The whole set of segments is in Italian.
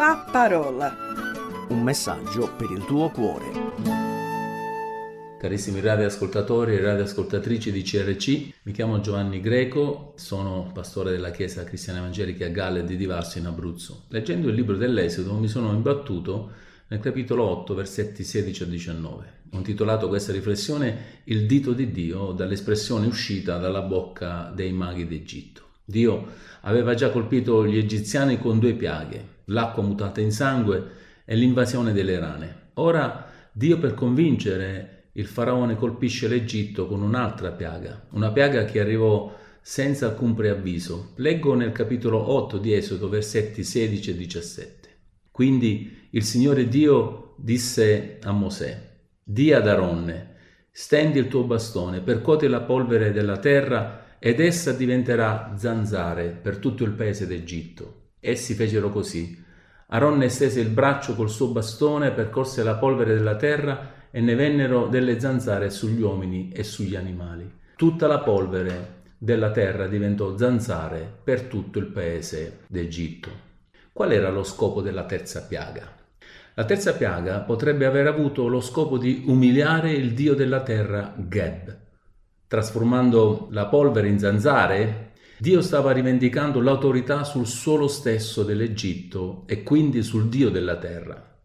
la parola. Un messaggio per il tuo cuore. Carissimi radioascoltatori e radioascoltatrici di CRC, mi chiamo Giovanni Greco, sono pastore della Chiesa Cristiana Evangelica a Galle di Divarso in Abruzzo. Leggendo il libro dell'Esodo mi sono imbattuto nel capitolo 8, versetti 16 a 19. Ho intitolato questa riflessione Il dito di Dio dall'espressione uscita dalla bocca dei maghi d'Egitto. Dio aveva già colpito gli egiziani con due piaghe, l'acqua mutata in sangue e l'invasione delle rane. Ora Dio per convincere il faraone colpisce l'Egitto con un'altra piaga, una piaga che arrivò senza alcun preavviso. Leggo nel capitolo 8 di Esodo versetti 16 e 17. Quindi il Signore Dio disse a Mosè, di ad Aronne, stendi il tuo bastone, percuoti la polvere della terra ed essa diventerà zanzare per tutto il paese d'Egitto. Essi fecero così. Aronne stese il braccio col suo bastone, percorse la polvere della terra e ne vennero delle zanzare sugli uomini e sugli animali. Tutta la polvere della terra diventò zanzare per tutto il paese d'Egitto. Qual era lo scopo della terza piaga? La terza piaga potrebbe aver avuto lo scopo di umiliare il dio della terra Geb, Trasformando la polvere in zanzare, Dio stava rivendicando l'autorità sul suolo stesso dell'Egitto e quindi sul Dio della terra.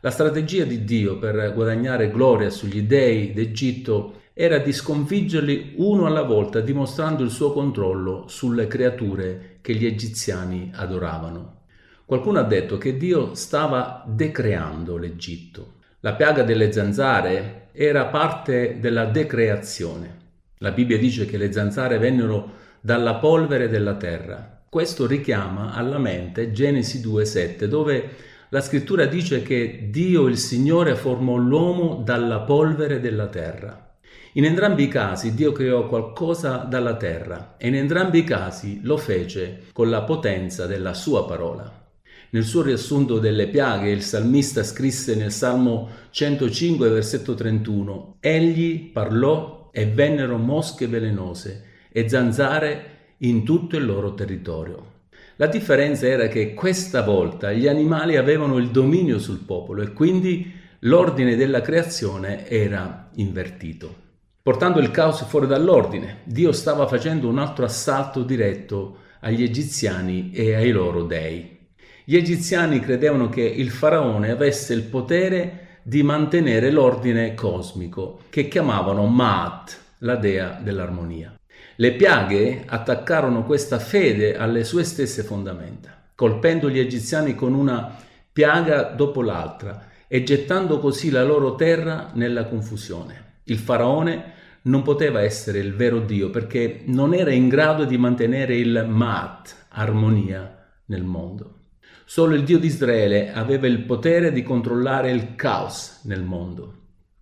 La strategia di Dio per guadagnare gloria sugli dei d'Egitto era di sconfiggerli uno alla volta dimostrando il suo controllo sulle creature che gli egiziani adoravano. Qualcuno ha detto che Dio stava decreando l'Egitto. La piaga delle zanzare era parte della decreazione. La Bibbia dice che le zanzare vennero dalla polvere della terra. Questo richiama alla mente Genesi 2,7, dove la scrittura dice che Dio il Signore formò l'uomo dalla polvere della terra. In entrambi i casi Dio creò qualcosa dalla terra e in entrambi i casi lo fece con la potenza della sua parola. Nel suo riassunto delle piaghe il salmista scrisse nel Salmo 105 versetto 31 Egli parlò e vennero mosche velenose e zanzare in tutto il loro territorio. La differenza era che questa volta gli animali avevano il dominio sul popolo e quindi l'ordine della creazione era invertito. Portando il caos fuori dall'ordine, Dio stava facendo un altro assalto diretto agli egiziani e ai loro dei. Gli egiziani credevano che il faraone avesse il potere di mantenere l'ordine cosmico che chiamavano Maat, la dea dell'armonia. Le piaghe attaccarono questa fede alle sue stesse fondamenta, colpendo gli egiziani con una piaga dopo l'altra e gettando così la loro terra nella confusione. Il faraone non poteva essere il vero Dio perché non era in grado di mantenere il Maat, armonia, nel mondo. Solo il Dio di Israele aveva il potere di controllare il caos nel mondo.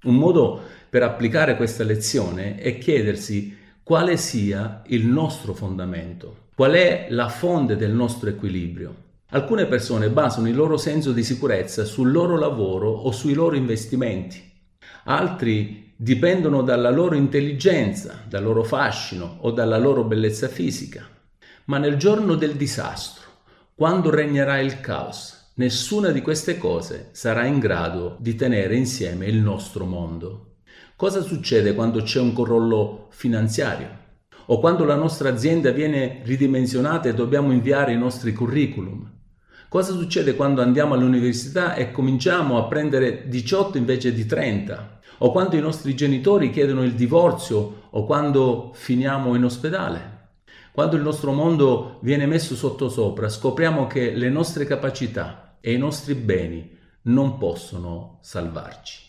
Un modo per applicare questa lezione è chiedersi quale sia il nostro fondamento, qual è la fonte del nostro equilibrio. Alcune persone basano il loro senso di sicurezza sul loro lavoro o sui loro investimenti. Altri dipendono dalla loro intelligenza, dal loro fascino o dalla loro bellezza fisica. Ma nel giorno del disastro, quando regnerà il caos, nessuna di queste cose sarà in grado di tenere insieme il nostro mondo. Cosa succede quando c'è un crollo finanziario? O quando la nostra azienda viene ridimensionata e dobbiamo inviare i nostri curriculum? Cosa succede quando andiamo all'università e cominciamo a prendere 18 invece di 30? O quando i nostri genitori chiedono il divorzio o quando finiamo in ospedale? Quando il nostro mondo viene messo sottosopra, scopriamo che le nostre capacità e i nostri beni non possono salvarci.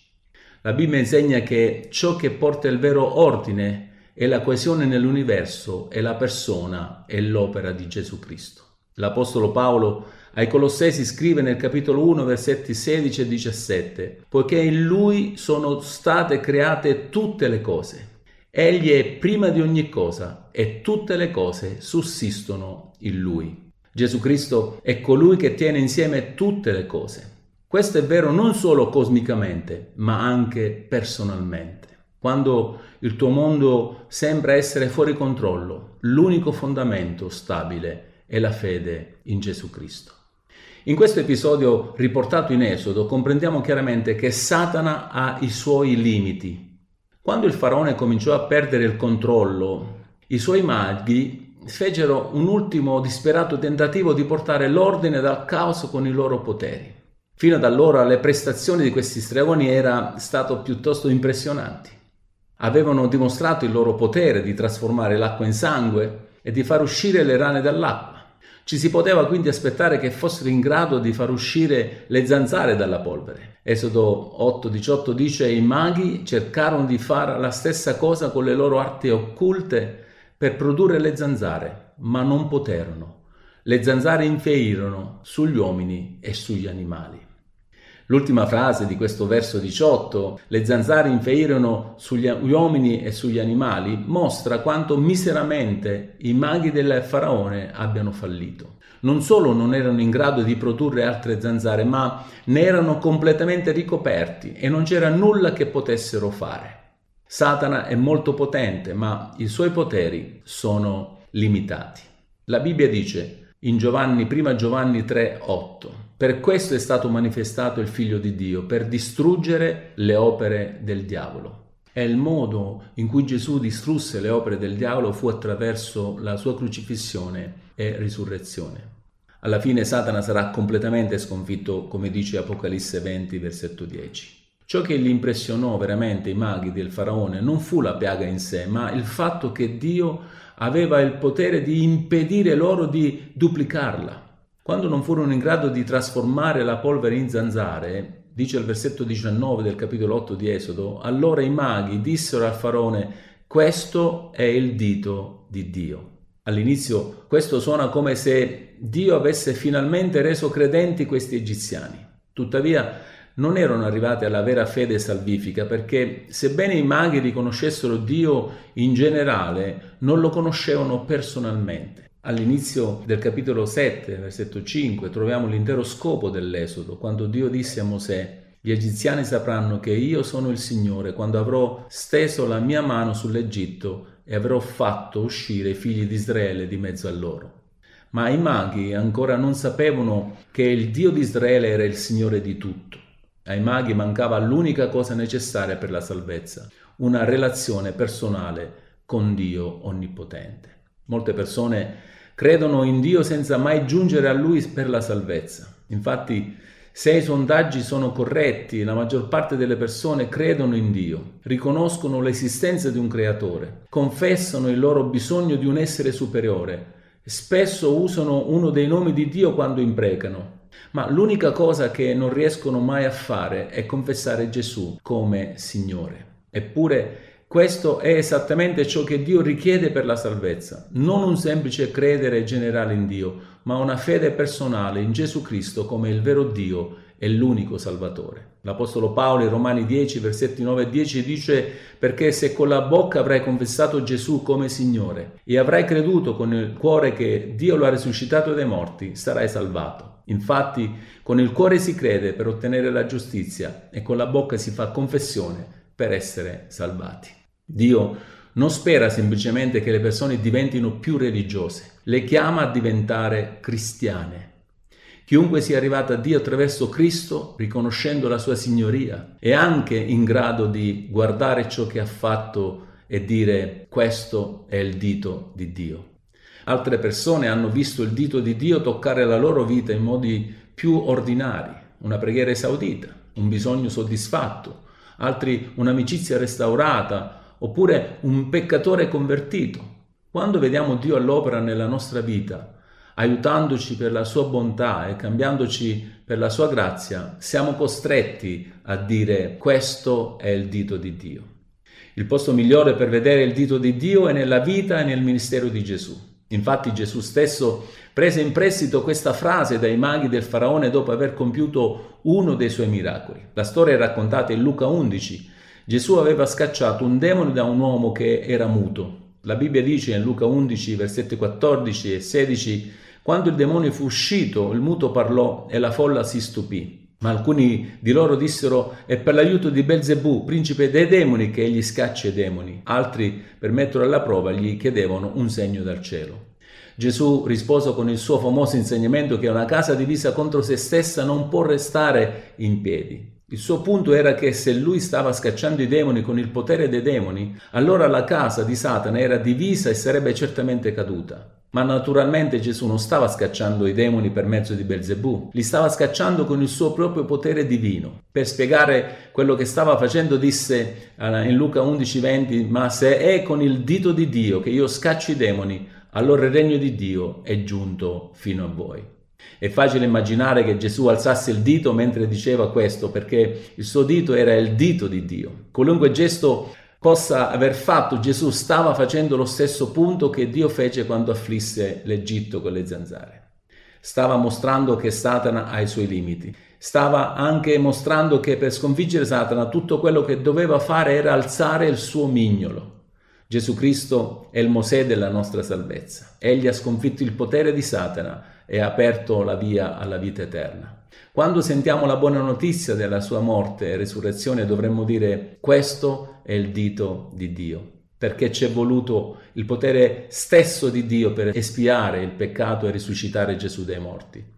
La Bibbia insegna che ciò che porta il vero ordine e la coesione nell'universo è la persona e l'opera di Gesù Cristo. L'Apostolo Paolo ai Colossesi scrive nel capitolo 1 versetti 16 e 17, poiché in lui sono state create tutte le cose Egli è prima di ogni cosa e tutte le cose sussistono in Lui. Gesù Cristo è colui che tiene insieme tutte le cose. Questo è vero non solo cosmicamente, ma anche personalmente. Quando il tuo mondo sembra essere fuori controllo, l'unico fondamento stabile è la fede in Gesù Cristo. In questo episodio riportato in Esodo comprendiamo chiaramente che Satana ha i suoi limiti. Quando il faraone cominciò a perdere il controllo, i suoi maghi fecero un ultimo disperato tentativo di portare l'ordine dal caos con i loro poteri. Fino ad allora le prestazioni di questi stregoni erano state piuttosto impressionanti. Avevano dimostrato il loro potere di trasformare l'acqua in sangue e di far uscire le rane dall'acqua. Ci si poteva quindi aspettare che fossero in grado di far uscire le zanzare dalla polvere. Esodo 8:18 dice: I maghi cercarono di fare la stessa cosa con le loro arti occulte per produrre le zanzare, ma non poterono. Le zanzare infeirono sugli uomini e sugli animali. L'ultima frase di questo verso 18, le zanzare infeirono sugli uomini e sugli animali, mostra quanto miseramente i maghi del faraone abbiano fallito. Non solo non erano in grado di produrre altre zanzare, ma ne erano completamente ricoperti e non c'era nulla che potessero fare. Satana è molto potente, ma i suoi poteri sono limitati. La Bibbia dice in Giovanni, 1 Giovanni 3, 8, per questo è stato manifestato il Figlio di Dio, per distruggere le opere del diavolo. E il modo in cui Gesù distrusse le opere del diavolo fu attraverso la sua crocifissione e risurrezione. Alla fine Satana sarà completamente sconfitto, come dice Apocalisse 20, versetto 10. Ciò che gli impressionò veramente i maghi del faraone non fu la piaga in sé, ma il fatto che Dio aveva il potere di impedire loro di duplicarla. Quando non furono in grado di trasformare la polvere in zanzare, dice il versetto 19 del capitolo 8 di Esodo, allora i maghi dissero al faraone, questo è il dito di Dio. All'inizio questo suona come se Dio avesse finalmente reso credenti questi egiziani. Tuttavia non erano arrivati alla vera fede salvifica perché sebbene i maghi riconoscessero Dio in generale, non lo conoscevano personalmente. All'inizio del capitolo 7, versetto 5, troviamo l'intero scopo dell'Esodo, quando Dio disse a Mosè, gli egiziani sapranno che io sono il Signore quando avrò steso la mia mano sull'Egitto e avrò fatto uscire i figli di Israele di mezzo a loro. Ma i maghi ancora non sapevano che il Dio di Israele era il Signore di tutto. Ai maghi mancava l'unica cosa necessaria per la salvezza, una relazione personale con Dio Onnipotente. Molte persone credono in Dio senza mai giungere a Lui per la salvezza. Infatti, se i sondaggi sono corretti, la maggior parte delle persone credono in Dio, riconoscono l'esistenza di un creatore, confessano il loro bisogno di un essere superiore, spesso usano uno dei nomi di Dio quando imprecano, ma l'unica cosa che non riescono mai a fare è confessare Gesù come Signore. Eppure questo è esattamente ciò che Dio richiede per la salvezza, non un semplice credere generale in Dio, ma una fede personale in Gesù Cristo come il vero Dio e l'unico Salvatore. L'Apostolo Paolo in Romani 10, versetti 9 e 10 dice perché se con la bocca avrai confessato Gesù come Signore e avrai creduto con il cuore che Dio lo ha risuscitato dai morti, sarai salvato. Infatti con il cuore si crede per ottenere la giustizia e con la bocca si fa confessione per essere salvati. Dio non spera semplicemente che le persone diventino più religiose, le chiama a diventare cristiane. Chiunque sia arrivato a Dio attraverso Cristo, riconoscendo la sua signoria, è anche in grado di guardare ciò che ha fatto e dire questo è il dito di Dio. Altre persone hanno visto il dito di Dio toccare la loro vita in modi più ordinari, una preghiera esaudita, un bisogno soddisfatto, altri un'amicizia restaurata oppure un peccatore convertito. Quando vediamo Dio all'opera nella nostra vita, aiutandoci per la sua bontà e cambiandoci per la sua grazia, siamo costretti a dire questo è il dito di Dio. Il posto migliore per vedere il dito di Dio è nella vita e nel ministero di Gesù. Infatti Gesù stesso prese in prestito questa frase dai maghi del faraone dopo aver compiuto uno dei suoi miracoli. La storia è raccontata in Luca 11 Gesù aveva scacciato un demone da un uomo che era muto. La Bibbia dice in Luca 11, versetti 14 e 16, quando il demonio fu uscito, il muto parlò e la folla si stupì. Ma alcuni di loro dissero è per l'aiuto di Belzebù, principe dei demoni, che egli scaccia i demoni. Altri, per metterlo alla prova, gli chiedevano un segno dal cielo. Gesù rispose con il suo famoso insegnamento che una casa divisa contro se stessa non può restare in piedi. Il suo punto era che se lui stava scacciando i demoni con il potere dei demoni, allora la casa di Satana era divisa e sarebbe certamente caduta. Ma naturalmente Gesù non stava scacciando i demoni per mezzo di Belzebù, li stava scacciando con il suo proprio potere divino. Per spiegare quello che stava facendo disse eh, in Luca 11:20, ma se è con il dito di Dio che io scaccio i demoni, allora il regno di Dio è giunto fino a voi. È facile immaginare che Gesù alzasse il dito mentre diceva questo, perché il suo dito era il dito di Dio. Qualunque gesto possa aver fatto, Gesù stava facendo lo stesso punto che Dio fece quando afflisse l'Egitto con le zanzare. Stava mostrando che Satana ha i suoi limiti. Stava anche mostrando che per sconfiggere Satana tutto quello che doveva fare era alzare il suo mignolo. Gesù Cristo è il Mosè della nostra salvezza. Egli ha sconfitto il potere di Satana e ha aperto la via alla vita eterna. Quando sentiamo la buona notizia della sua morte e resurrezione dovremmo dire questo è il dito di Dio, perché ci è voluto il potere stesso di Dio per espiare il peccato e risuscitare Gesù dai morti.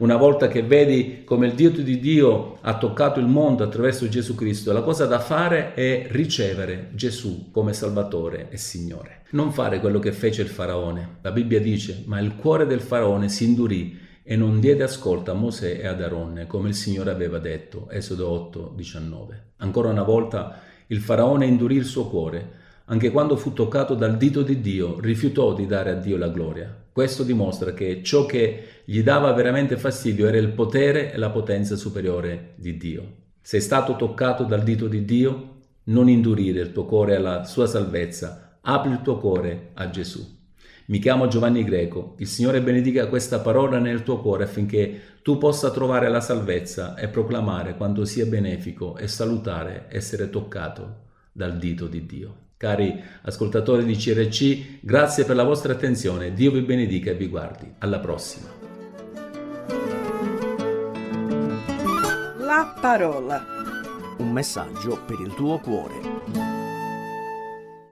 Una volta che vedi come il Dio di Dio ha toccato il mondo attraverso Gesù Cristo, la cosa da fare è ricevere Gesù come Salvatore e Signore. Non fare quello che fece il faraone. La Bibbia dice, ma il cuore del faraone si indurì e non diede ascolto a Mosè e ad Aronne, come il Signore aveva detto. Esodo 8, 19. Ancora una volta il faraone indurì il suo cuore anche quando fu toccato dal dito di Dio, rifiutò di dare a Dio la gloria. Questo dimostra che ciò che gli dava veramente fastidio era il potere e la potenza superiore di Dio. Sei stato toccato dal dito di Dio? Non indurire il tuo cuore alla sua salvezza, apri il tuo cuore a Gesù. Mi chiamo Giovanni Greco, il Signore benedica questa parola nel tuo cuore affinché tu possa trovare la salvezza e proclamare quanto sia benefico e salutare essere toccato dal dito di Dio. Cari ascoltatori di CRC, grazie per la vostra attenzione, Dio vi benedica e vi guardi. Alla prossima. La parola. Un messaggio per il tuo cuore.